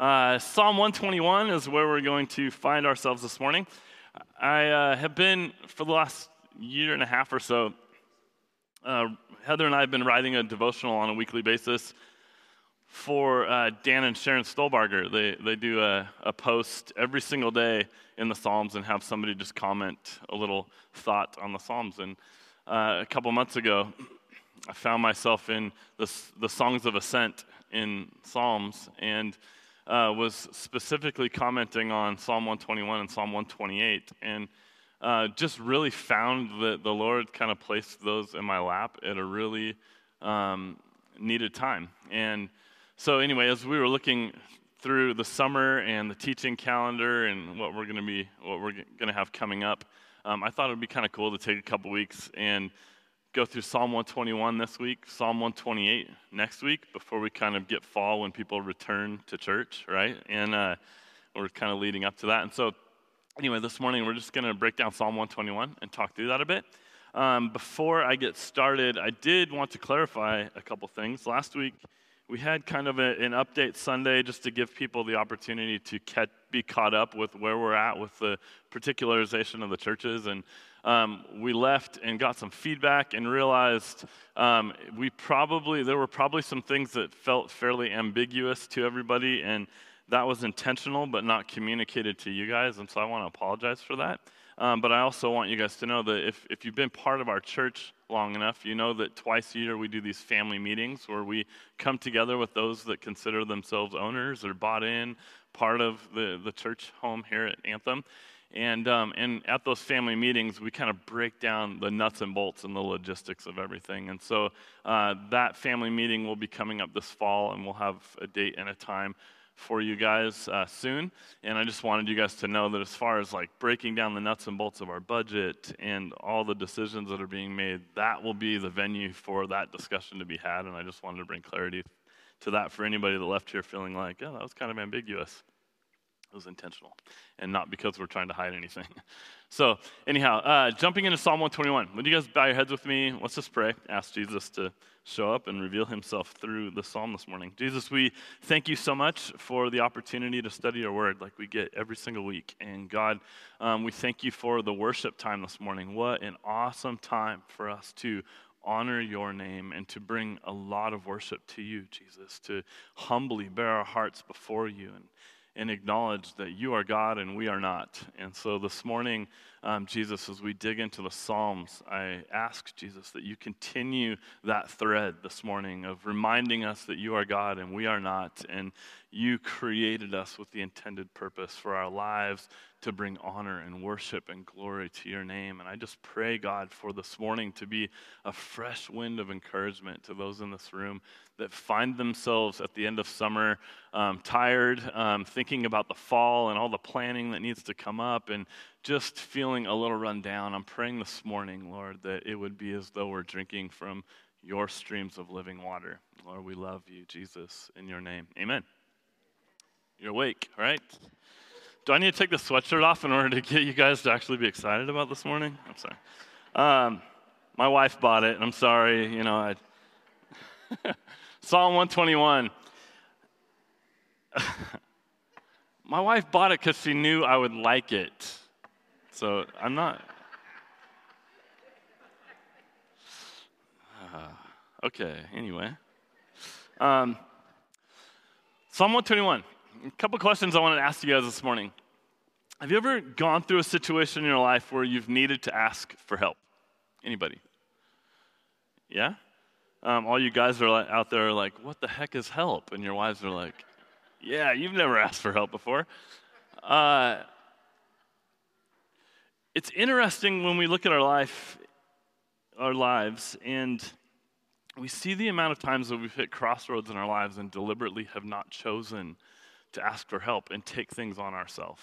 Uh, Psalm 121 is where we're going to find ourselves this morning. I uh, have been, for the last year and a half or so, uh, Heather and I have been writing a devotional on a weekly basis for uh, Dan and Sharon Stolbarger. They, they do a, a post every single day in the Psalms and have somebody just comment a little thought on the Psalms. And uh, a couple months ago, I found myself in the, the Songs of Ascent in Psalms and uh, was specifically commenting on Psalm 121 and Psalm 128, and uh, just really found that the Lord kind of placed those in my lap at a really um, needed time. And so, anyway, as we were looking through the summer and the teaching calendar and what we're going to be, what we're going to have coming up, um, I thought it would be kind of cool to take a couple weeks and go through Psalm 121 this week, Psalm 128 next week, before we kind of get fall when people return to church, right? And uh, we're kind of leading up to that. And so, anyway, this morning we're just going to break down Psalm 121 and talk through that a bit. Um, before I get started, I did want to clarify a couple things. Last week, we had kind of a, an update Sunday just to give people the opportunity to be caught up with where we're at with the particularization of the churches. And um, we left and got some feedback and realized um, we probably there were probably some things that felt fairly ambiguous to everybody and that was intentional but not communicated to you guys. And so i want to apologize for that. Um, but i also want you guys to know that if, if you've been part of our church long enough you know that twice a year we do these family meetings where we come together with those that consider themselves owners or bought in part of the, the church home here at anthem and, um, and at those family meetings, we kind of break down the nuts and bolts and the logistics of everything. And so uh, that family meeting will be coming up this fall, and we'll have a date and a time for you guys uh, soon. And I just wanted you guys to know that as far as like breaking down the nuts and bolts of our budget and all the decisions that are being made, that will be the venue for that discussion to be had. And I just wanted to bring clarity to that for anybody that left here feeling like, oh, that was kind of ambiguous. It was intentional and not because we're trying to hide anything. So, anyhow, uh, jumping into Psalm 121. Would you guys bow your heads with me? Let's just pray. Ask Jesus to show up and reveal himself through the psalm this morning. Jesus, we thank you so much for the opportunity to study your word like we get every single week. And God, um, we thank you for the worship time this morning. What an awesome time for us to honor your name and to bring a lot of worship to you, Jesus, to humbly bare our hearts before you and and acknowledge that you are God and we are not. And so this morning, um, Jesus, as we dig into the Psalms, I ask, Jesus, that you continue that thread this morning of reminding us that you are God and we are not. And you created us with the intended purpose for our lives to bring honor and worship and glory to your name. And I just pray, God, for this morning to be a fresh wind of encouragement to those in this room that find themselves at the end of summer um, tired, um, thinking about the fall and all the planning that needs to come up, and just feeling a little run down. I'm praying this morning, Lord, that it would be as though we're drinking from your streams of living water. Lord, we love you, Jesus, in your name. Amen. You're awake, right? Do I need to take the sweatshirt off in order to get you guys to actually be excited about this morning? I'm sorry. Um, my wife bought it, and I'm sorry, you know, I. Psalm 121. my wife bought it because she knew I would like it. So I'm not. Okay, anyway. Um, Psalm 121 a couple questions I wanted to ask you guys this morning. Have you ever gone through a situation in your life where you've needed to ask for help? Anybody? Yeah? Um, all you guys are out there are like, what the heck is help? And your wives are like, yeah, you've never asked for help before. Uh, it's interesting when we look at our life, our lives, and we see the amount of times that we've hit crossroads in our lives and deliberately have not chosen to ask for help and take things on ourselves.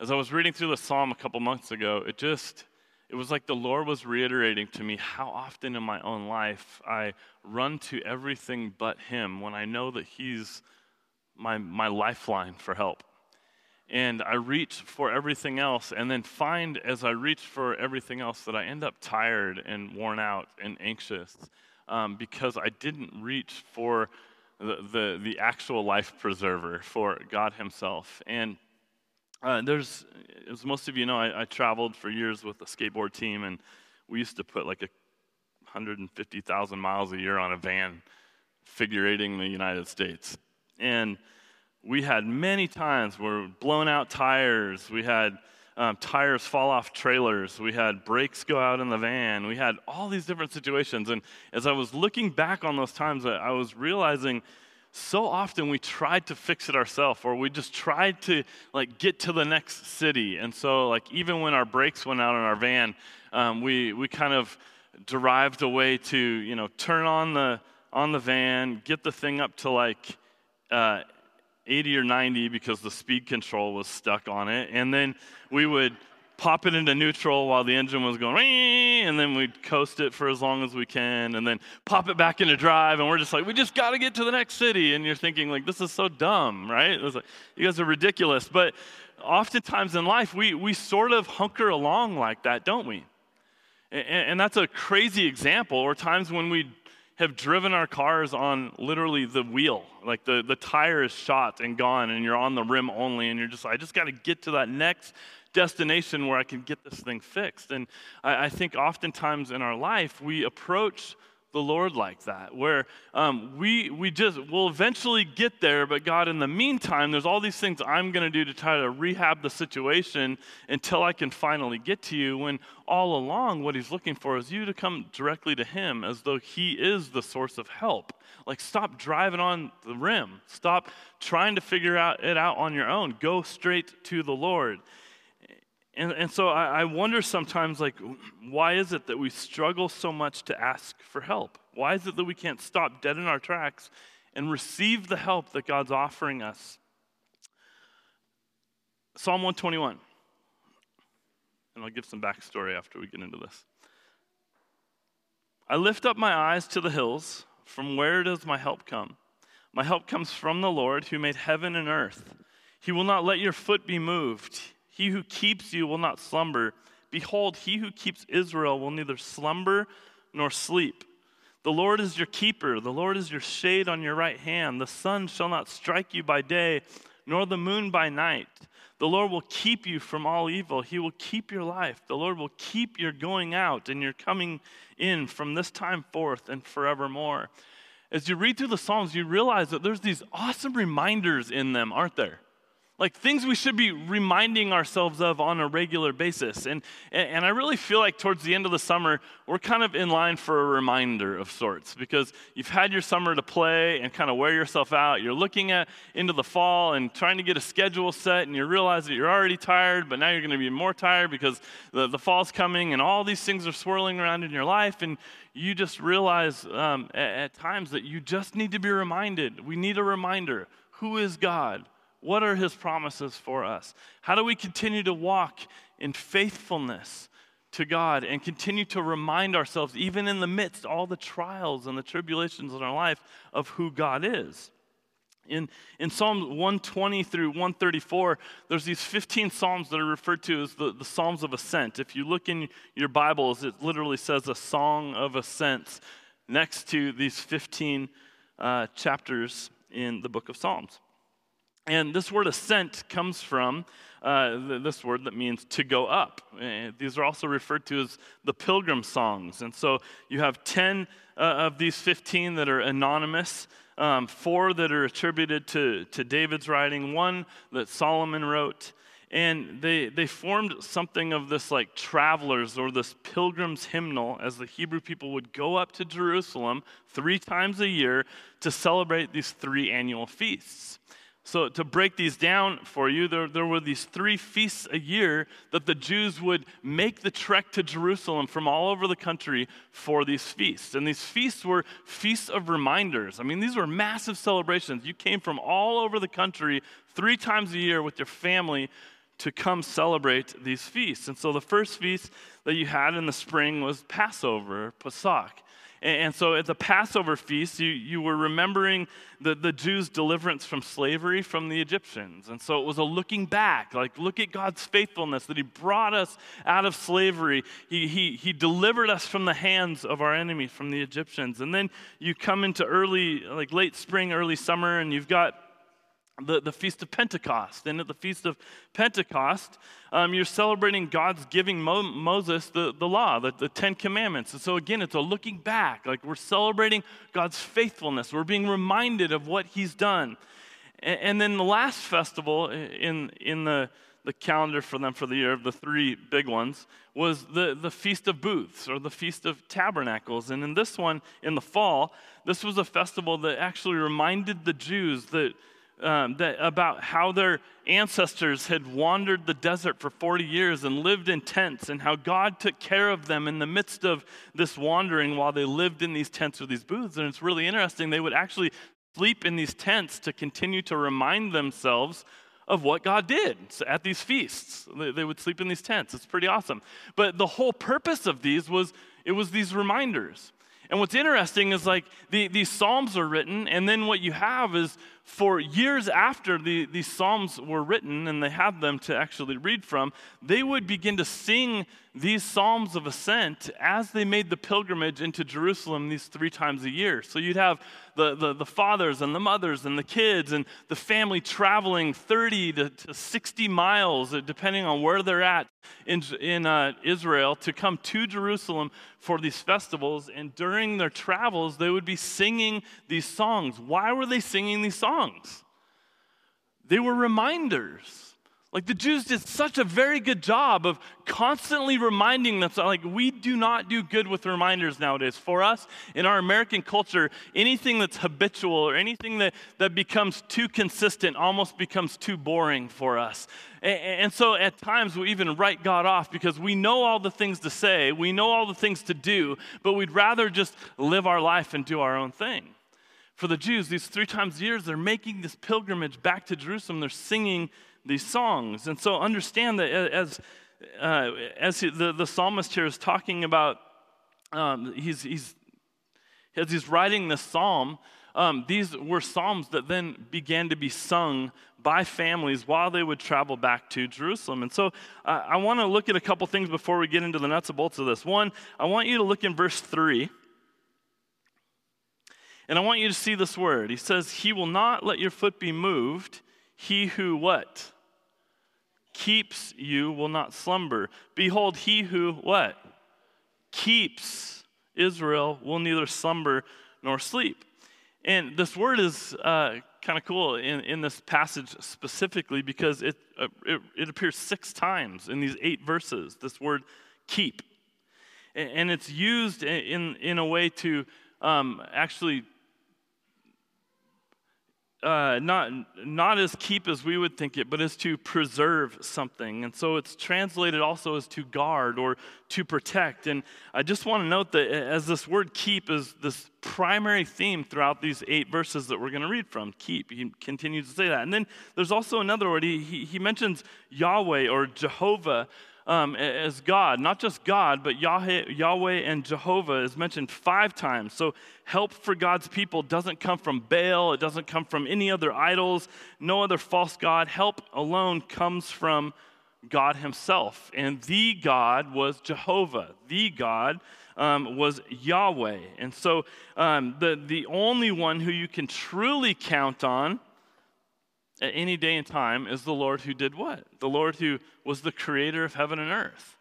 As I was reading through the psalm a couple months ago, it just, it was like the Lord was reiterating to me how often in my own life I run to everything but Him when I know that He's my, my lifeline for help. And I reach for everything else, and then find as I reach for everything else that I end up tired and worn out and anxious um, because I didn't reach for the, the, the actual life preserver, for God Himself. And uh, there's, as most of you know, I, I, traveled for years with a skateboard team, and we used to put like a 150,000 miles a year on a van, figurating the United States. And we had many times where blown out tires, we had um, tires fall off trailers, we had brakes go out in the van, we had all these different situations. And as I was looking back on those times, I was realizing so often we tried to fix it ourselves or we just tried to like get to the next city. And so like even when our brakes went out in our van um, we we kind of derived a way to you know turn on the on the van get the thing up to like uh, 80 or 90 because the speed control was stuck on it and then we would pop it into neutral while the engine was going, and then we'd coast it for as long as we can, and then pop it back into drive, and we're just like, we just got to get to the next city. And you're thinking, like, this is so dumb, right? It was like, you guys are ridiculous. But oftentimes in life, we, we sort of hunker along like that, don't we? And, and that's a crazy example, or times when we have driven our cars on literally the wheel. Like the, the tire is shot and gone, and you're on the rim only, and you're just, I just got to get to that next destination where I can get this thing fixed. And I, I think oftentimes in our life, we approach the Lord like that, where um, we, we just will eventually get there, but God, in the meantime, there's all these things I'm going to do to try to rehab the situation until I can finally get to you. When all along, what He's looking for is you to come directly to Him as though He is the source of help. Like, stop driving on the rim, stop trying to figure out it out on your own. Go straight to the Lord. And, and so I, I wonder sometimes, like, why is it that we struggle so much to ask for help? Why is it that we can't stop dead in our tracks and receive the help that God's offering us? Psalm 121. And I'll give some backstory after we get into this. I lift up my eyes to the hills. From where does my help come? My help comes from the Lord who made heaven and earth. He will not let your foot be moved. He who keeps you will not slumber. Behold, he who keeps Israel will neither slumber nor sleep. The Lord is your keeper. The Lord is your shade on your right hand. The sun shall not strike you by day, nor the moon by night. The Lord will keep you from all evil. He will keep your life. The Lord will keep your going out and your coming in from this time forth and forevermore. As you read through the Psalms, you realize that there's these awesome reminders in them, aren't there? Like things we should be reminding ourselves of on a regular basis. And, and I really feel like towards the end of the summer, we're kind of in line for a reminder of sorts because you've had your summer to play and kind of wear yourself out. You're looking at into the fall and trying to get a schedule set, and you realize that you're already tired, but now you're going to be more tired because the, the fall's coming and all these things are swirling around in your life. And you just realize um, at, at times that you just need to be reminded. We need a reminder. Who is God? What are his promises for us? How do we continue to walk in faithfulness to God and continue to remind ourselves, even in the midst all the trials and the tribulations in our life, of who God is? In, in Psalms 120 through 134, there's these 15 Psalms that are referred to as the, the Psalms of Ascent. If you look in your Bibles, it literally says a song of ascent next to these 15 uh, chapters in the book of Psalms. And this word ascent comes from uh, this word that means to go up. Uh, these are also referred to as the pilgrim songs. And so you have 10 uh, of these 15 that are anonymous, um, four that are attributed to, to David's writing, one that Solomon wrote. And they, they formed something of this like travelers or this pilgrim's hymnal as the Hebrew people would go up to Jerusalem three times a year to celebrate these three annual feasts. So, to break these down for you, there, there were these three feasts a year that the Jews would make the trek to Jerusalem from all over the country for these feasts. And these feasts were feasts of reminders. I mean, these were massive celebrations. You came from all over the country three times a year with your family to come celebrate these feasts. And so, the first feast that you had in the spring was Passover, Pesach. And, so at the Passover feast, you, you were remembering the, the Jews' deliverance from slavery from the Egyptians. And so it was a looking back, like, look at God's faithfulness that He brought us out of slavery. He, he, he delivered us from the hands of our enemies, from the Egyptians. And then you come into early, like late spring, early summer, and you've got the, the Feast of Pentecost. And at the Feast of Pentecost, um, you're celebrating God's giving Mo- Moses the, the law, the, the Ten Commandments. And so, again, it's a looking back. Like we're celebrating God's faithfulness, we're being reminded of what He's done. And, and then the last festival in, in the, the calendar for them for the year, of the three big ones, was the, the Feast of Booths or the Feast of Tabernacles. And in this one, in the fall, this was a festival that actually reminded the Jews that um, that, about how their ancestors had wandered the desert for 40 years and lived in tents, and how God took care of them in the midst of this wandering while they lived in these tents or these booths. And it's really interesting. They would actually sleep in these tents to continue to remind themselves of what God did at these feasts. They would sleep in these tents. It's pretty awesome. But the whole purpose of these was it was these reminders. And what's interesting is like the, these Psalms are written, and then what you have is for years after the, these Psalms were written and they had them to actually read from, they would begin to sing these Psalms of Ascent as they made the pilgrimage into Jerusalem these three times a year. So you'd have the, the, the fathers and the mothers and the kids and the family traveling 30 to, to 60 miles, uh, depending on where they're at in, in uh, Israel, to come to Jerusalem for these festivals. And during their travels, they would be singing these songs. Why were they singing these songs? They were reminders like the Jews did such a very good job of constantly reminding themselves, like, we do not do good with reminders nowadays. For us, in our American culture, anything that's habitual or anything that, that becomes too consistent almost becomes too boring for us. And, and so at times we even write God off because we know all the things to say, we know all the things to do, but we'd rather just live our life and do our own thing for the Jews, these three times a year, they're making this pilgrimage back to Jerusalem. They're singing these songs. And so understand that as, uh, as the, the psalmist here is talking about, um, he's, he's, as he's writing this psalm, um, these were psalms that then began to be sung by families while they would travel back to Jerusalem. And so uh, I want to look at a couple things before we get into the nuts and bolts of this. One, I want you to look in verse 3. And I want you to see this word. He says, He will not let your foot be moved. He who what? keeps you will not slumber. Behold, he who what? Keeps Israel will neither slumber nor sleep. And this word is uh, kind of cool in, in this passage specifically because it, uh, it, it, appears six times in these eight verses, this word keep. And, and it's used in, in a way to um, actually uh, not, not as keep as we would think it, but as to preserve something. And so it's translated also as to guard or to protect. And I just want to note that as this word keep is this primary theme throughout these eight verses that we're going to read from, keep. He continues to say that. And then there's also another word. He, he, he mentions Yahweh or Jehovah um, as God, not just God, but Yahweh, and Jehovah is mentioned five times. So help for God's people doesn't come from Baal, it doesn't come from any other idols, no other false God. Help alone comes from God Himself. And the God was Jehovah. The God um, was Yahweh. And so um, the, the only one who you can truly count on at any day and time is the Lord who did what? The Lord who was the creator of heaven and earth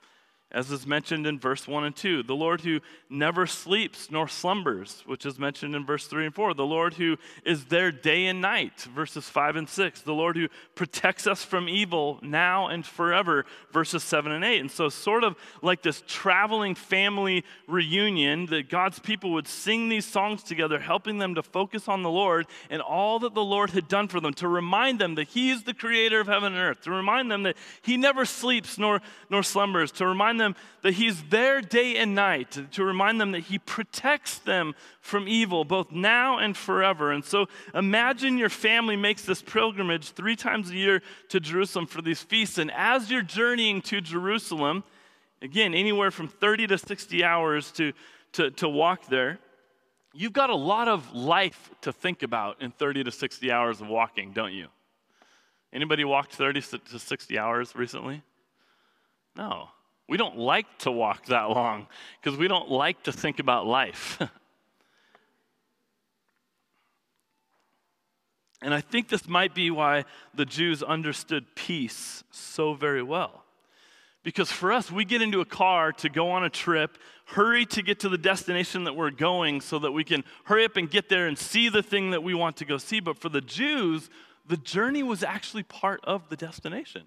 as is mentioned in verse 1 and 2. The Lord who never sleeps nor slumbers, which is mentioned in verse 3 and 4. The Lord who is there day and night, verses 5 and 6. The Lord who protects us from evil now and forever, verses 7 and 8. And so, sort of like this traveling family reunion, that God's people would sing these songs together, helping them to focus on the Lord and all that the Lord had done for them, to remind them that He is the creator of heaven and earth, to remind them that He never sleeps nor, nor slumbers, to remind them them that He's there day and night, to remind them that He protects them from evil, both now and forever. And so imagine your family makes this pilgrimage three times a year to Jerusalem for these feasts. And as you're journeying to Jerusalem, again, anywhere from 30 to 60 hours to, to, to walk there, you've got a lot of life to think about in 30 to 60 hours of walking, don't you? Anybody walked 30 to 60 hours recently? No. We don't like to walk that long because we don't like to think about life. and I think this might be why the Jews understood peace so very well. Because for us, we get into a car to go on a trip, hurry to get to the destination that we're going so that we can hurry up and get there and see the thing that we want to go see. But for the Jews, the journey was actually part of the destination.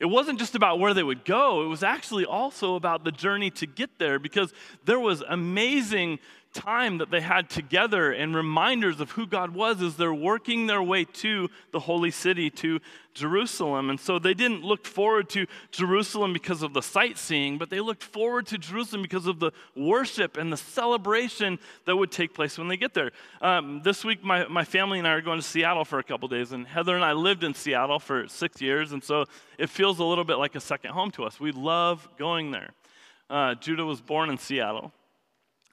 It wasn't just about where they would go, it was actually also about the journey to get there because there was amazing time that they had together and reminders of who God was as they're working their way to the holy city, to Jerusalem. And so they didn't look forward to Jerusalem because of the sightseeing, but they looked forward to Jerusalem because of the worship and the celebration that would take place when they get there. Um, this week, my, my family and I are going to Seattle for a couple days, and Heather and I lived in Seattle for six years, and so it feels a little bit like a second home to us. We love going there. Uh, Judah was born in Seattle.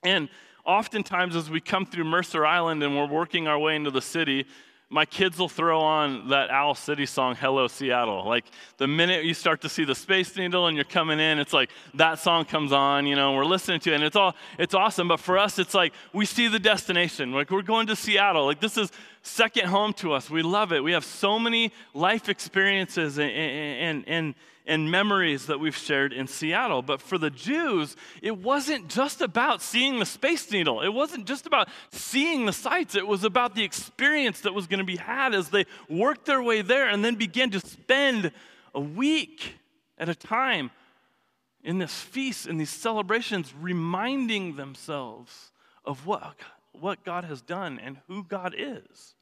And oftentimes as we come through Mercer Island and we're working our way into the city, my kids will throw on that Owl City song, Hello Seattle. Like the minute you start to see the Space Needle and you're coming in, it's like that song comes on, you know, we're listening to it, and it's all it's awesome. But for us, it's like we see the destination. Like we're going to Seattle. Like this is second home to us. We love it. We have so many life experiences and and and, and memories that we've shared in Seattle. But for the Jews, it wasn't just about seeing the Space Needle, it wasn't just about seeing the sights. It was about the experience that was going to be had as they worked their way there and then began to spend a week at a time in this feast, in these celebrations, reminding themselves of what, what God has done and who God is.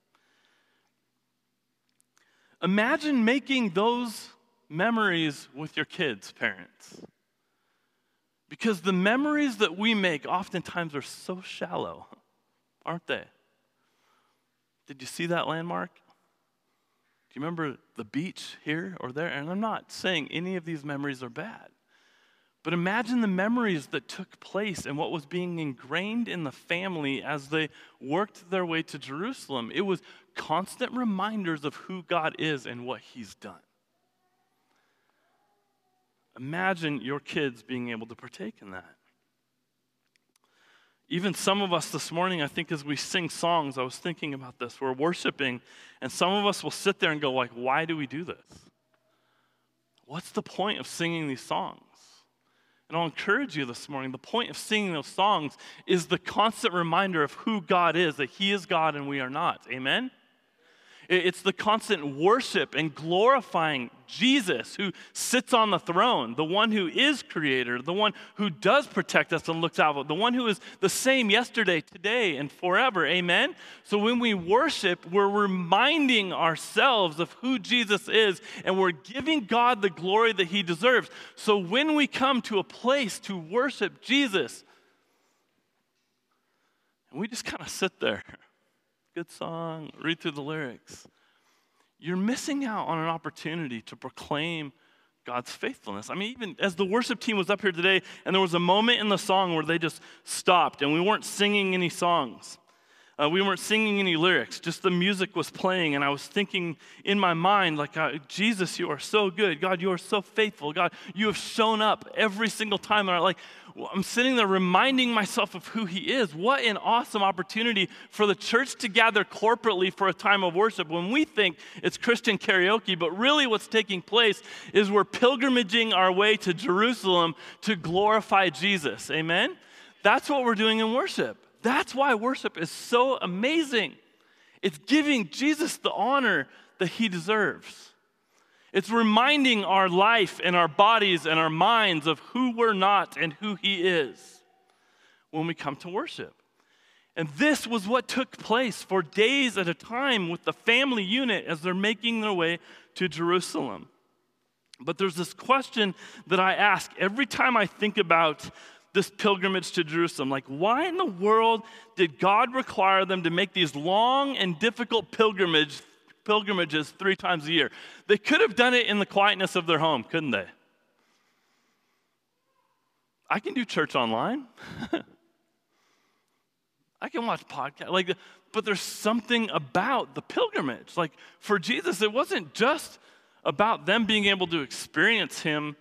Imagine making those memories with your kids, parents. Because the memories that we make oftentimes are so shallow, aren't they? Did you see that landmark? Do you remember the beach here or there? And I'm not saying any of these memories are bad. But imagine the memories that took place and what was being ingrained in the family as they worked their way to Jerusalem. It was constant reminders of who God is and what He's done. Imagine your kids being able to partake in that. Even some of us this morning, I think as we sing songs, I was thinking about this. We're worshiping, and some of us will sit there and go, like, why do we do this? What's the point of singing these songs? And I'll encourage you this morning the point of singing those songs is the constant reminder of who God is, that He is God and we are not. Amen? It's the constant worship and glorifying Jesus who sits on the throne, the one who is creator, the one who does protect us and looks out, the one who is the same yesterday, today, and forever. Amen? So when we worship, we're reminding ourselves of who Jesus is and we're giving God the glory that he deserves. So when we come to a place to worship Jesus, and we just kind of sit there good song, read through the lyrics. You're missing out on an opportunity to proclaim God's faithfulness. I mean, even as the worship team was up here today, and there was a moment in the song where they just stopped and we weren't singing any songs. Uh, we weren't singing any lyrics, just the music was playing, and I was thinking in my mind, like, Jesus, you are so good. God, you are so faithful. God, you have shown up every single time. And I'm like, I'm sitting there reminding myself of who He is. What an awesome opportunity for the church to gather corporately for a time of worship when we think it's Christian karaoke, but really what's taking place is we're pilgrimaging our way to Jerusalem to glorify Jesus. Amen? That's what we're doing in worship. That's why worship is so amazing. It's giving Jesus the honor that he deserves. It's reminding our life and our bodies and our minds of who we're not and who he is when we come to worship. And this was what took place for days at a time with the family unit as they're making their way to Jerusalem. But there's this question that I ask every time I think about this pilgrimage to Jerusalem. Like, why in the world did God require them to make these long and difficult pilgrimage, pilgrimages three times a year? They could have done it in the quietness of their home, couldn't they? I can do church online. I can watch podcasts. Like, but there's something about the pilgrimage. Like for Jesus, it wasn't just about them being able to experience him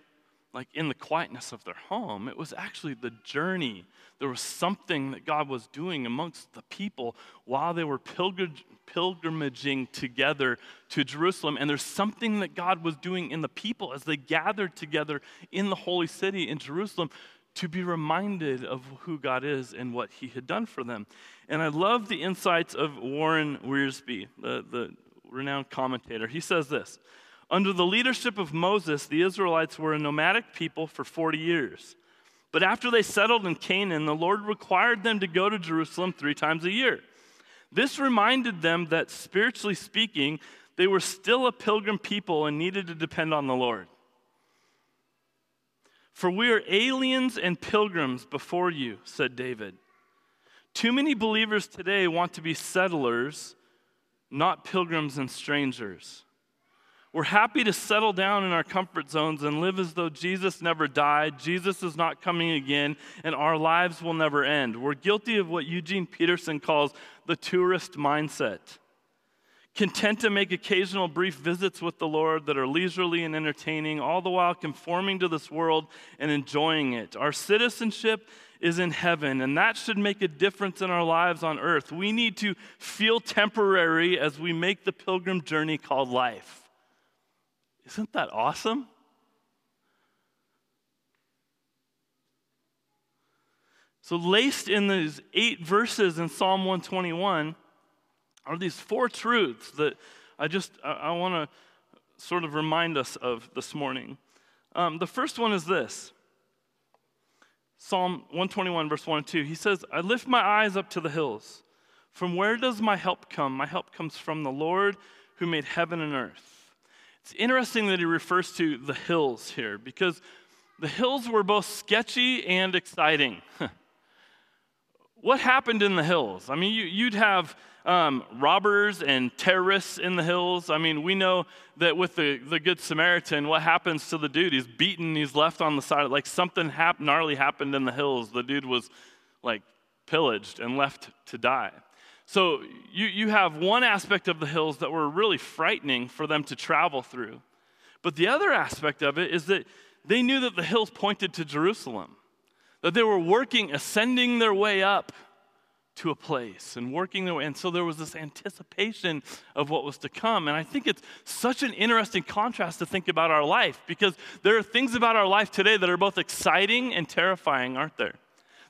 like in the quietness of their home. It was actually the journey. There was something that God was doing amongst the people while they were pilgrimaging together to Jerusalem. And there's something that God was doing in the people as they gathered together in the holy city in Jerusalem to be reminded of who God is and what he had done for them. And I love the insights of Warren Wiersbe, the, the renowned commentator. He says this Under the leadership of Moses, the Israelites were a nomadic people for 40 years. But after they settled in Canaan, the Lord required them to go to Jerusalem three times a year. This reminded them that, spiritually speaking, they were still a pilgrim people and needed to depend on the Lord. For we are aliens and pilgrims before you, said David. Too many believers today want to be settlers, not pilgrims and strangers. We're happy to settle down in our comfort zones and live as though Jesus never died, Jesus is not coming again, and our lives will never end. We're guilty of what Eugene Peterson calls the tourist mindset content to make occasional brief visits with the Lord that are leisurely and entertaining, all the while conforming to this world and enjoying it. Our citizenship is in heaven, and that should make a difference in our lives on earth. We need to feel temporary as we make the pilgrim journey called life. Isn't that awesome? So, laced in these eight verses in Psalm 121, are these four truths that I just I, I want to sort of remind us of this morning. Um, the first one is this Psalm 121, verse 1 and 2. He says, I lift my eyes up to the hills. From where does my help come? My help comes from the Lord who made heaven and earth. It's interesting that he refers to the hills here because the hills were both sketchy and exciting. what happened in the hills? I mean, you, would have um, robbers and terrorists in the hills. I mean, we know that with the, the Good Samaritan, what happens to the dude? He's beaten, he's left on the side. Like something hap- gnarly happened in the hills. The dude was like pillaged and left to die. So you, you have one aspect of the hills that were really frightening for them to travel through. But the other aspect of it is that they knew that the hills pointed to Jerusalem, that they were working, ascending their way up to a place and working their way. And so there was this anticipation of what was to come. And I think it's such an interesting contrast to think about our life because there are things about our life today that are both exciting and terrifying, aren't there?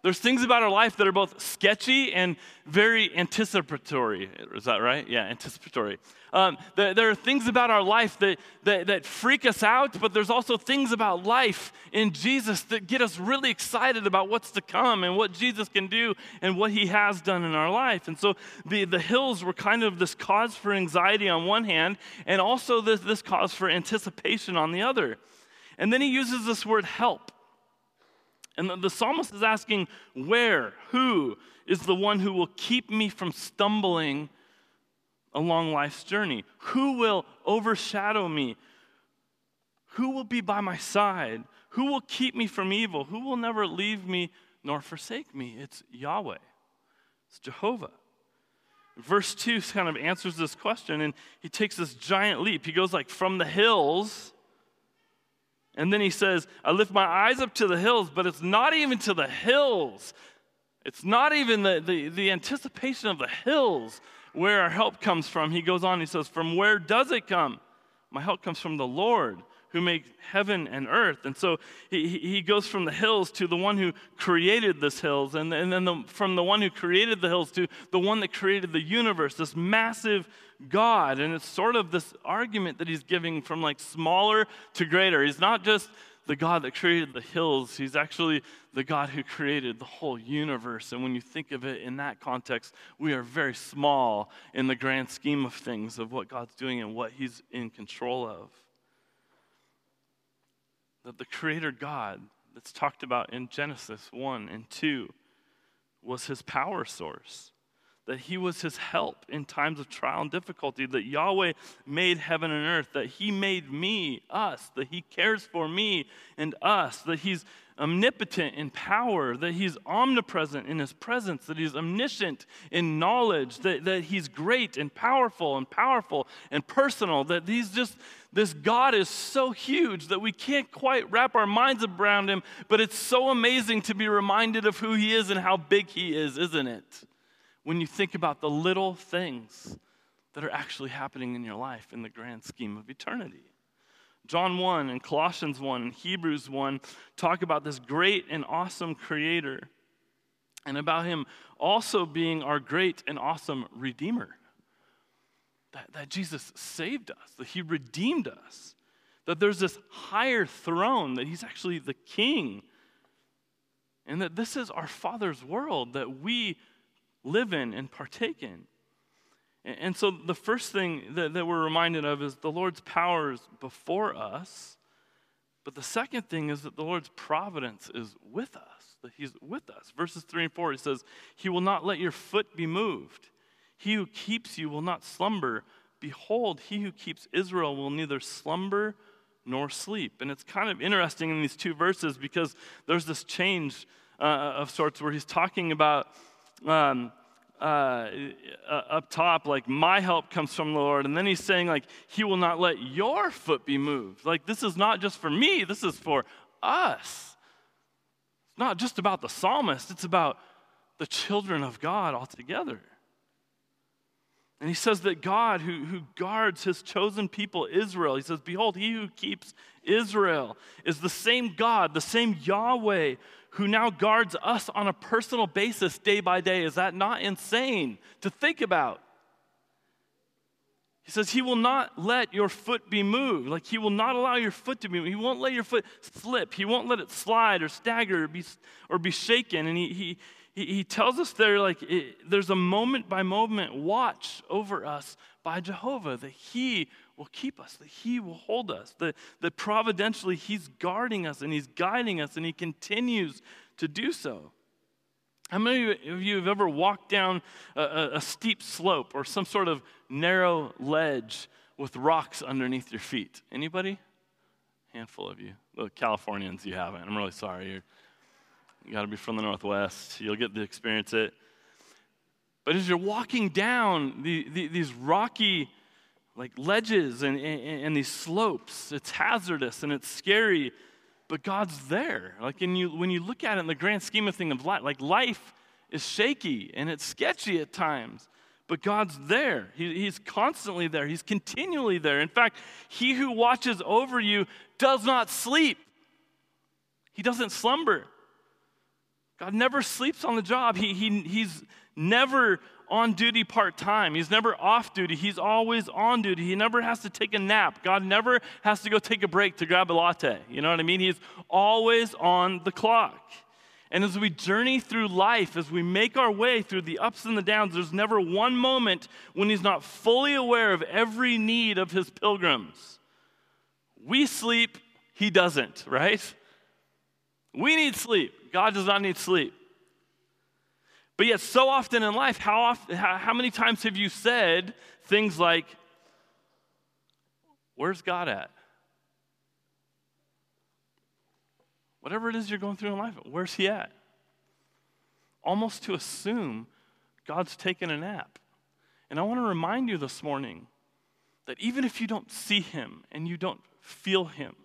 There's things about our life that are both sketchy and very anticipatory. Is that right? Yeah, anticipatory. Um, there, there, are things about our life that, that, that freak us out, but there's also things about life in Jesus that get us really excited about what's to come and what Jesus can do and what he has done in our life. And so the, the hills were kind of this cause for anxiety on one hand, and also this, this cause for anticipation on the other. And then he uses this word help. And the, the psalmist is asking, Where, who is the one who will keep me from stumbling along life's journey? Who will overshadow me? Who will be by my side? Who will keep me from evil? Who will never leave me nor forsake me? It's Yahweh, it's Jehovah. Verse 2 kind of answers this question, and he takes this giant leap. He goes like from the hills and then he says, I lift my eyes up to the hills, but it's not even to the hills. It's not even the, the, the anticipation of the hills where our help comes from. He goes on, he says, From where does it come? My help comes from the Lord who made heaven and earth. And so he, he goes from the hills to the one who created this hills, and, and then the, from the one who created the hills to the one that created the universe, this massive God. And it's sort of this argument that he's giving from like smaller to greater. He's not just the God that created the hills, he's actually the God who created the whole universe. And when you think of it in that context, we are very small in the grand scheme of things of what God's doing and what he's in control of. That the creator God that's talked about in Genesis 1 and 2 was his power source that he was his help in times of trial and difficulty, that Yahweh made heaven and earth, that he made me, us, that he cares for me and us, that he's omnipotent in power, that he's omnipresent in his presence, that he's omniscient in knowledge, that, that he's great and powerful and powerful and personal, that he's just, this God is so huge that we can't quite wrap our minds around him, but it's so amazing to be reminded of who he is and how big he is, isn't it? When you think about the little things that are actually happening in your life in the grand scheme of eternity. John 1 and Colossians 1 and Hebrews 1 talk about this great and awesome creator and about him also being our great and awesome redeemer. That, that Jesus saved us, that he redeemed us, that there's this higher throne, that he's actually the king, and that this is our Father's world that we live in and partake in. And so the first thing that, that we're reminded of is the Lord's power is before us. But the second thing is that the Lord's providence is with us, that He's with us. Verses 3 and 4, He says, He will not let your foot be moved. He who keeps you will not slumber. Behold, he who keeps Israel will neither slumber nor sleep. And it's kind of interesting in these two verses because there's this change uh, of sorts where he's talking about. Um, uh, up top, like, my help comes from the Lord. And then he's saying, like, he will not let your foot be moved. Like, this is not just for me, this is for us. It's not just about the psalmist, it's about the children of God altogether. And he says that God, who, who guards his chosen people, Israel, he says, Behold, he who keeps Israel is the same God, the same Yahweh who now guards us on a personal basis day by day. Is that not insane to think about? He says, He will not let your foot be moved. Like, He will not allow your foot to be moved. He won't let your foot slip. He won't let it slide or stagger or be, or be shaken. And He, he, he tells us there, like, it, there's a moment by moment watch over us by Jehovah, that He will keep us, that He will hold us, that, that providentially He's guarding us and He's guiding us and He continues to do so. How many of you have ever walked down a, a, a steep slope or some sort of narrow ledge with rocks underneath your feet? Anybody? Handful of you. The Californians, you haven't. I'm really sorry. You're, you got to be from the Northwest. You'll get to experience it. But as you're walking down the, the, these rocky like ledges and, and, and, these slopes. It's hazardous and it's scary, but God's there. Like in you, when you look at it in the grand scheme of things of life, like life is shaky and it's sketchy at times, but God's there. He, he's constantly there. He's continually there. In fact, He who watches over you does not sleep. He doesn't slumber. God never sleeps on the job. He, he, he's never on duty part time. He's never off duty. He's always on duty. He never has to take a nap. God never has to go take a break to grab a latte. You know what I mean? He's always on the clock. And as we journey through life, as we make our way through the ups and the downs, there's never one moment when He's not fully aware of every need of His pilgrims. We sleep, He doesn't, right? We need sleep. God does not need sleep. But yet, so often in life, how, often, how, how many times have you said things like, Where's God at? Whatever it is you're going through in life, where's He at? Almost to assume God's taken a nap. And I want to remind you this morning that even if you don't see Him and you don't feel Him,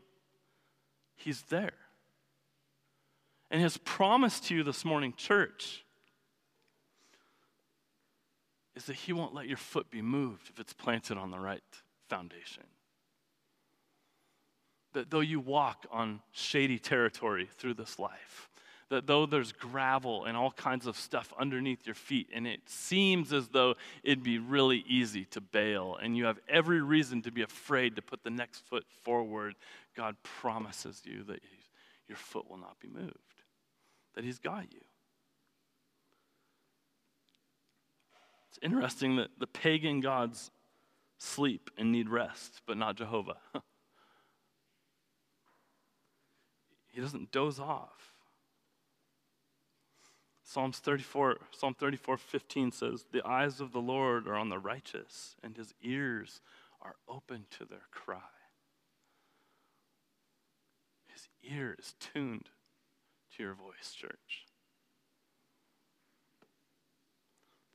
He's there. And His promise to you this morning, church, is that He won't let your foot be moved if it's planted on the right foundation. That though you walk on shady territory through this life, that though there's gravel and all kinds of stuff underneath your feet, and it seems as though it'd be really easy to bail, and you have every reason to be afraid to put the next foot forward, God promises you that your foot will not be moved, that He's got you. It's interesting that the pagan gods sleep and need rest, but not Jehovah. he doesn't doze off. Psalms 34, Psalm 34, 15 says, The eyes of the Lord are on the righteous, and his ears are open to their cry. His ear is tuned your voice, church.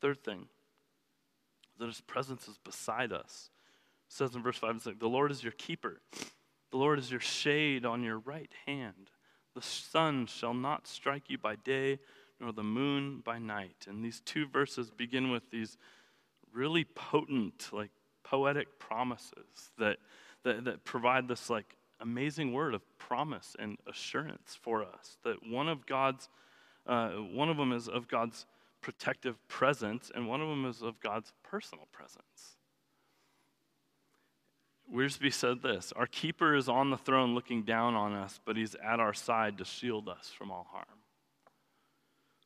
Third thing, that his presence is beside us. It says in verse 5 and 6 The Lord is your keeper, the Lord is your shade on your right hand. The sun shall not strike you by day, nor the moon by night. And these two verses begin with these really potent, like poetic promises that, that, that provide this like amazing word of promise and assurance for us. That one of God's, uh, one of them is of God's protective presence, and one of them is of God's personal presence. Wiersbe said this Our keeper is on the throne looking down on us, but he's at our side to shield us from all harm.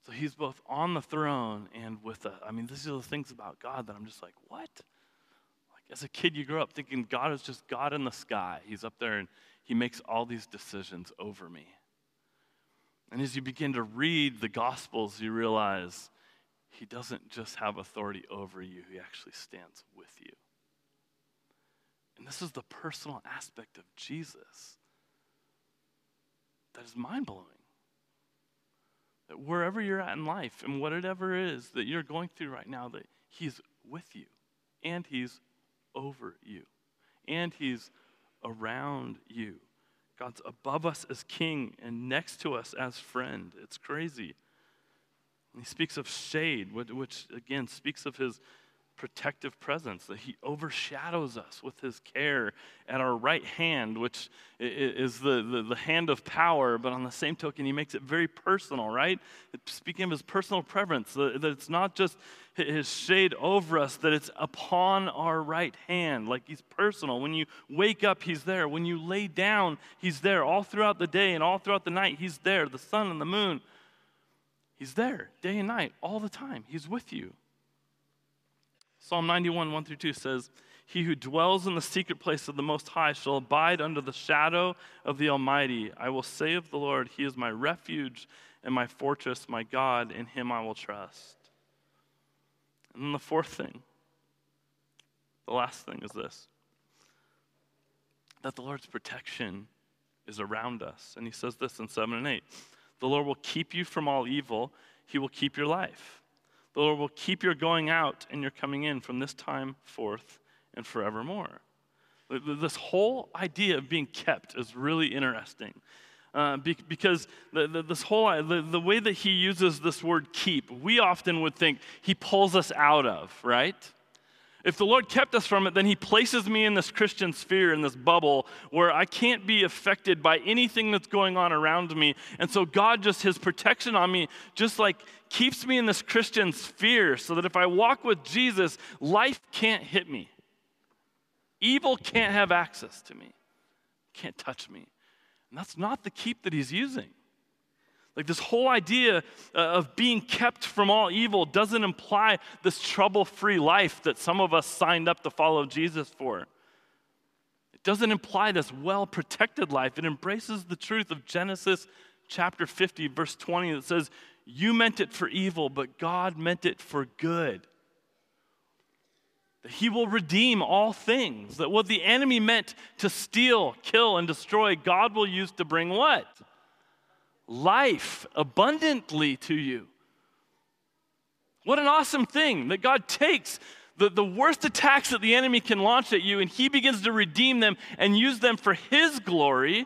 So he's both on the throne and with us. I mean, these are the things about God that I'm just like, what? As a kid, you grow up thinking God is just God in the sky. He's up there and he makes all these decisions over me. And as you begin to read the Gospels, you realize he doesn't just have authority over you, he actually stands with you. And this is the personal aspect of Jesus that is mind blowing. That wherever you're at in life and whatever it is that you're going through right now, that He's with you and He's over you and He's around you. God's above us as king and next to us as friend. It's crazy. He speaks of shade, which again speaks of his protective presence, that he overshadows us with his care at our right hand, which is the, the, the, hand of power, but on the same token, he makes it very personal, right? Speaking of his personal preference, that it's not just his shade over us, that it's upon our right hand, like he's personal. When you wake up, he's there. When you lay down, he's there. All throughout the day and all throughout the night, he's there. The sun and the moon, he's there day and night, all the time. He's with you. Psalm 91, 1 through 2 says, He who dwells in the secret place of the Most High shall abide under the shadow of the Almighty. I will say of the Lord, He is my refuge and my fortress, my God, in Him I will trust. And then the fourth thing, the last thing is this that the Lord's protection is around us. And He says this in 7 and 8 The Lord will keep you from all evil, He will keep your life. The Lord will keep your going out and your coming in from this time forth and forevermore. This whole idea of being kept is really interesting. Uh, because the, the, this whole the, the way that he uses this word keep, we often would think he pulls us out of, right? If the Lord kept us from it, then He places me in this Christian sphere, in this bubble, where I can't be affected by anything that's going on around me. And so, God, just His protection on me, just like keeps me in this Christian sphere, so that if I walk with Jesus, life can't hit me. Evil can't have access to me, can't touch me. And that's not the keep that He's using. Like this whole idea uh, of being kept from all evil doesn't imply this trouble free life that some of us signed up to follow Jesus for. It doesn't imply this well protected life. It embraces the truth of Genesis chapter 50, verse 20, that says, You meant it for evil, but God meant it for good. That He will redeem all things. That what the enemy meant to steal, kill, and destroy, God will use to bring what? Life abundantly to you. What an awesome thing that God takes the, the worst attacks that the enemy can launch at you and he begins to redeem them and use them for his glory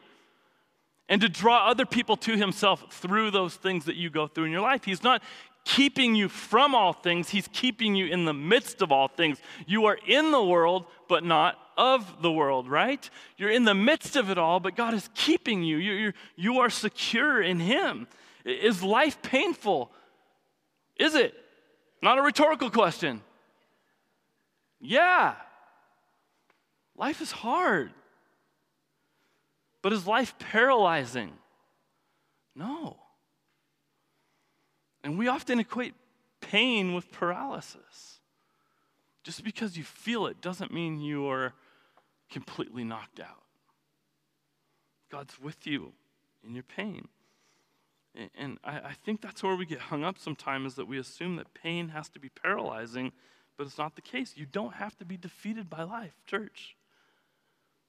and to draw other people to himself through those things that you go through in your life. He's not keeping you from all things, He's keeping you in the midst of all things. You are in the world, but not of the world, right? You're in the midst of it all, but God is keeping you. You're, you are secure in Him. Is life painful? Is it? Not a rhetorical question. Yeah. Life is hard. But is life paralyzing? No. And we often equate pain with paralysis. Just because you feel it doesn't mean you are completely knocked out. God's with you in your pain. And I, think that's where we get hung up sometimes is that we assume that pain has to be paralyzing, but it's not the case. You don't have to be defeated by life, church.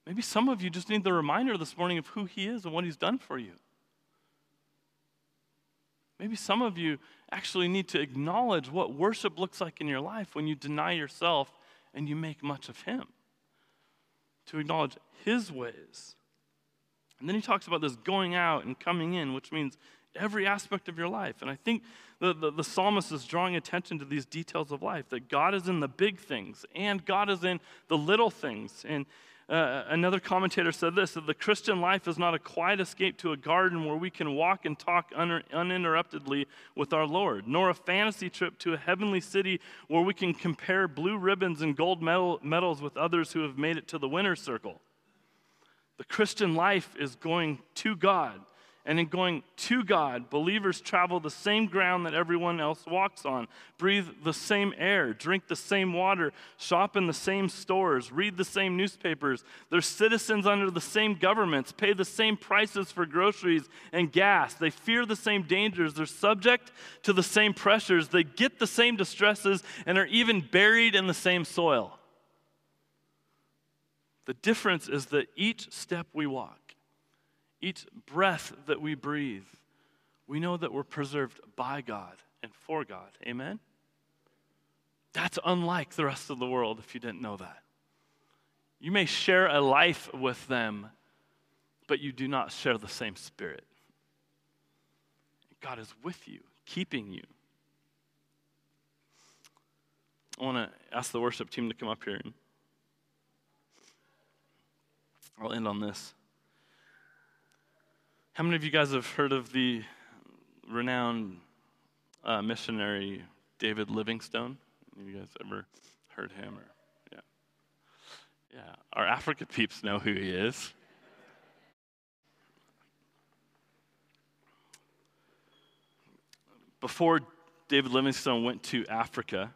Maybe some of you just need the reminder this morning of who He is and what He's done for you. Maybe some of you actually need to acknowledge what worship looks like in your life when you deny yourself and you make much of Him. To acknowledge His ways. And then he talks about this going out and coming in, which means every aspect of your life. And I think the, the, the, psalmist is drawing attention to these details of life that God is in the big things and God is in the little things. And uh, another commentator said this that the Christian life is not a quiet escape to a garden where we can walk and talk un- uninterruptedly with our Lord, nor a fantasy trip to a heavenly city where we can compare blue ribbons and gold medal- medals with others who have made it to the winner's circle. The Christian life is going to God and in going to God, believers travel the same ground that everyone else walks on, breathe the same air, drink the same water, shop in the same stores, read the same newspapers. They're citizens under the same governments, pay the same prices for groceries and gas. They fear the same dangers. They're subject to the same pressures. They get the same distresses and are even buried in the same soil. The difference is that each step we walk, each breath that we breathe, we know that we're preserved by God and for God. Amen? That's unlike the rest of the world if you didn't know that. You may share a life with them, but you do not share the same spirit. God is with you, keeping you. I want to ask the worship team to come up here. And I'll end on this. How many of you guys have heard of the renowned uh, missionary David Livingstone? You guys ever heard him? Or yeah, yeah. Our Africa peeps know who he is. Before David Livingstone went to Africa,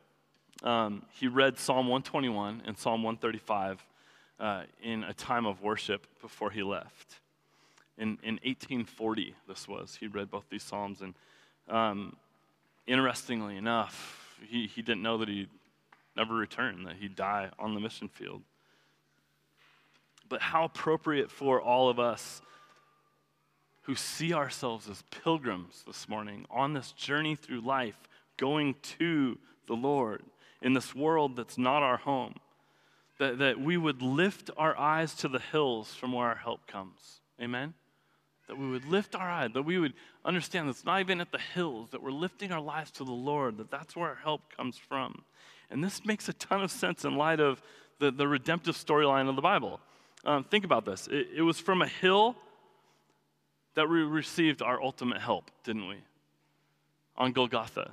um, he read Psalm 121 and Psalm 135 uh, in a time of worship before he left in, in 1840, this was. He read both these Psalms. And um, interestingly enough, he, he didn't know that he'd never return, that he'd die on the mission field. But how appropriate for all of us who see ourselves as pilgrims this morning on this journey through life, going to the Lord in this world that's not our home, that, that we would lift our eyes to the hills from where our help comes. Amen? That we would lift our eyes, that we would understand that it's not even at the hills, that we're lifting our lives to the Lord, that that's where our help comes from. And this makes a ton of sense in light of the, the redemptive storyline of the Bible. Um, think about this it, it was from a hill that we received our ultimate help, didn't we? On Golgotha.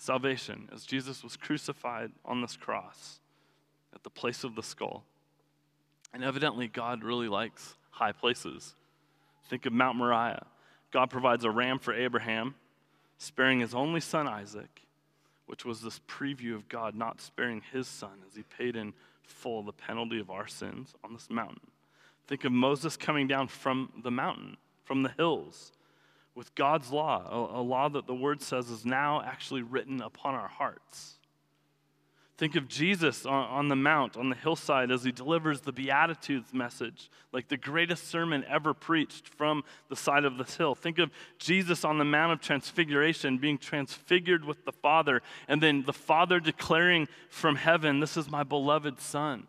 Salvation, as Jesus was crucified on this cross at the place of the skull. And evidently, God really likes high places. Think of Mount Moriah. God provides a ram for Abraham, sparing his only son Isaac, which was this preview of God not sparing his son as he paid in full the penalty of our sins on this mountain. Think of Moses coming down from the mountain, from the hills, with God's law, a, law that the word says is now actually written upon our hearts. Think of Jesus on, on, the mount, on the hillside, as he delivers the Beatitudes message, like the greatest sermon ever preached from the side of this hill. Think of Jesus on the Mount of Transfiguration, being transfigured with the Father, and then the Father declaring from heaven, This is my beloved Son.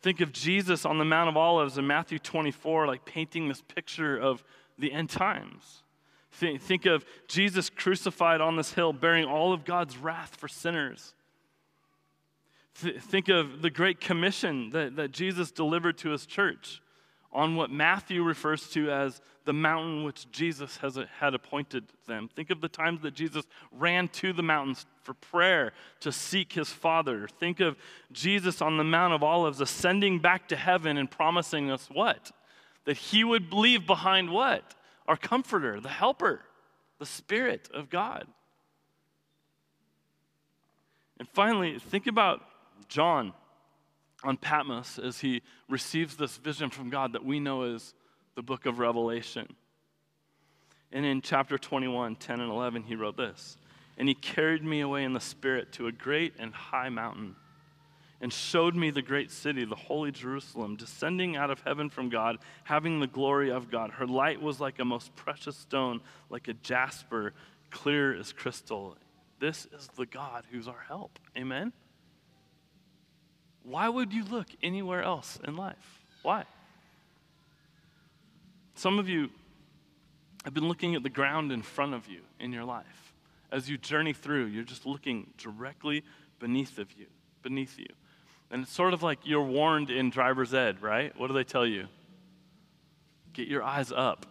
Think of Jesus on the Mount of Olives in Matthew 24, like painting this picture of the end times. Think of Jesus crucified on this hill, bearing all of God's wrath for sinners. Think of the Great Commission that, that Jesus delivered to his church on what Matthew refers to as the mountain which Jesus has, had appointed them. Think of the times that Jesus ran to the mountains for prayer to seek his Father. Think of Jesus on the Mount of Olives ascending back to heaven and promising us what? That he would leave behind what? Our comforter, the helper, the Spirit of God. And finally, think about John on Patmos as he receives this vision from God that we know as the book of Revelation. And in chapter 21, 10 and 11, he wrote this And he carried me away in the Spirit to a great and high mountain and showed me the great city, the holy Jerusalem, descending out of heaven from God, having the glory of God. Her light was like a most precious stone, like a jasper, clear as crystal. This is the God who's our help. Amen? Why would you look anywhere else in life? Why? Some of you have been looking at the ground in front of you in your life. As you journey through, you're just looking directly beneath of you, beneath you. And it's sort of like you're warned in driver's ed, right? What do they tell you? Get your eyes up.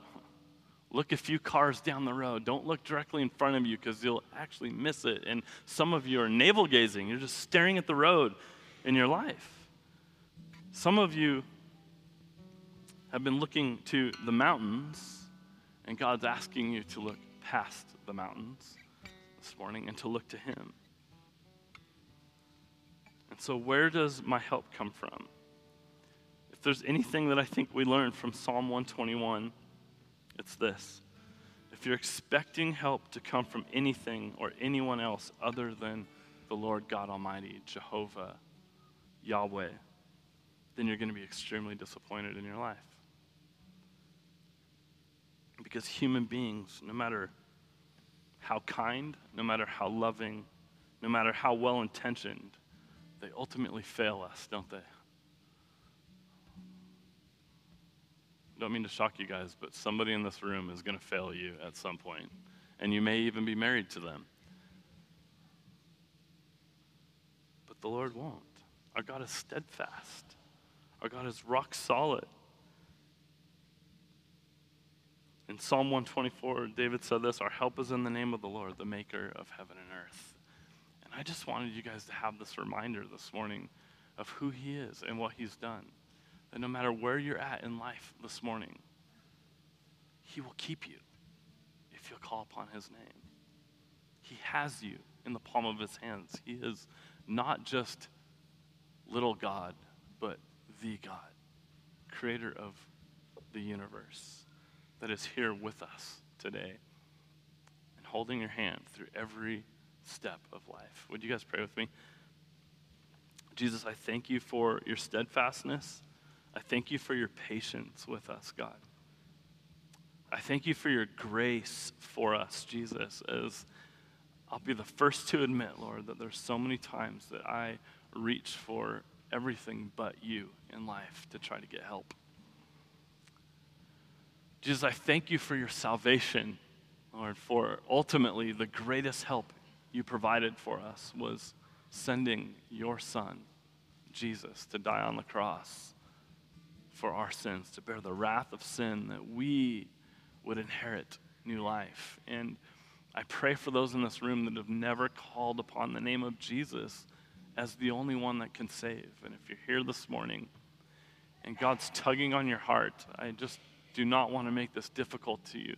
Look a few cars down the road. Don't look directly in front of you because you'll actually miss it. And some of you are navel gazing. You're just staring at the road in your life. Some of you have been looking to the mountains, and God's asking you to look past the mountains this morning and to look to Him. And so, where does my help come from? If there's anything that I think we learned from Psalm 121, it's this. If you're expecting help to come from anything or anyone else other than the Lord God Almighty, Jehovah, Yahweh, then you're going to be extremely disappointed in your life. Because human beings, no matter how kind, no matter how loving, no matter how well intentioned, they ultimately fail us, don't they? Don't mean to shock you guys, but somebody in this room is going to fail you at some point, and you may even be married to them. But the Lord won't. Our God is steadfast, our God is rock solid. In Psalm 124, David said this Our help is in the name of the Lord, the maker of heaven and earth. I just wanted you guys to have this reminder this morning of who He is and what He's done. That no matter where you're at in life this morning, He will keep you if you'll call upon His name. He has you in the palm of His hands. He is not just little God, but the God, creator of the universe, that is here with us today and holding your hand through every step of life. Would you guys pray with me? Jesus, I thank you for your steadfastness. I thank you for your patience with us, God. I thank you for your grace for us, Jesus, as I'll be the first to admit, Lord, that there's so many times that I reach for everything but you in life to try to get help. Jesus, I thank you for your salvation, Lord, for ultimately the greatest help you provided for us was sending your Son, Jesus, to die on the cross for our sins, to bear the wrath of sin that we would inherit new life. And I pray for those in this room that have never called upon the name of Jesus as the only one that can save. And if you're here this morning and God's tugging on your heart, I just do not want to make this difficult to you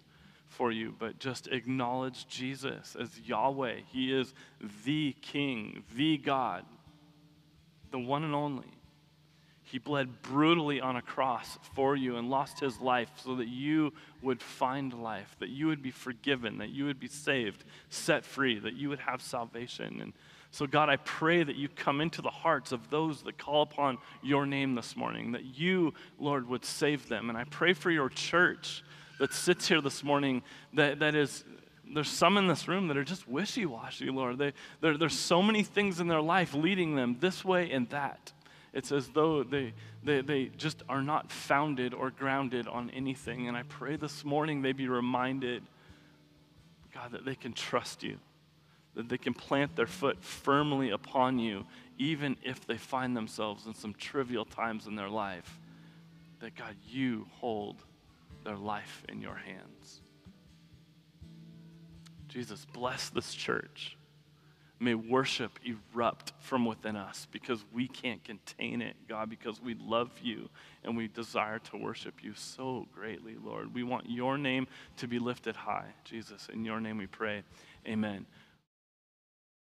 for you, but just acknowledge Jesus as Yahweh. He is the King, the God, the one and only. He bled brutally on a cross for you and lost his life so that you would find life, that you would be forgiven, that you would be saved, set free, that you would have salvation. And so, God, I pray that you come into the hearts of those that call upon your name this morning, that you, Lord, would save them. And I pray for your church that sits here this morning that, that is there's some in this room that are just wishy-washy lord they, there's so many things in their life leading them this way and that it's as though they, they, they just are not founded or grounded on anything and i pray this morning they be reminded god that they can trust you that they can plant their foot firmly upon you, even if they find themselves in some trivial times in their life. That God, you hold their life in your hands. Jesus, bless this church. May worship erupt from within us because we can't contain it, God, because we love you and we desire to worship you so greatly, Lord. We want your name to be lifted high, Jesus. In your name we pray. Amen.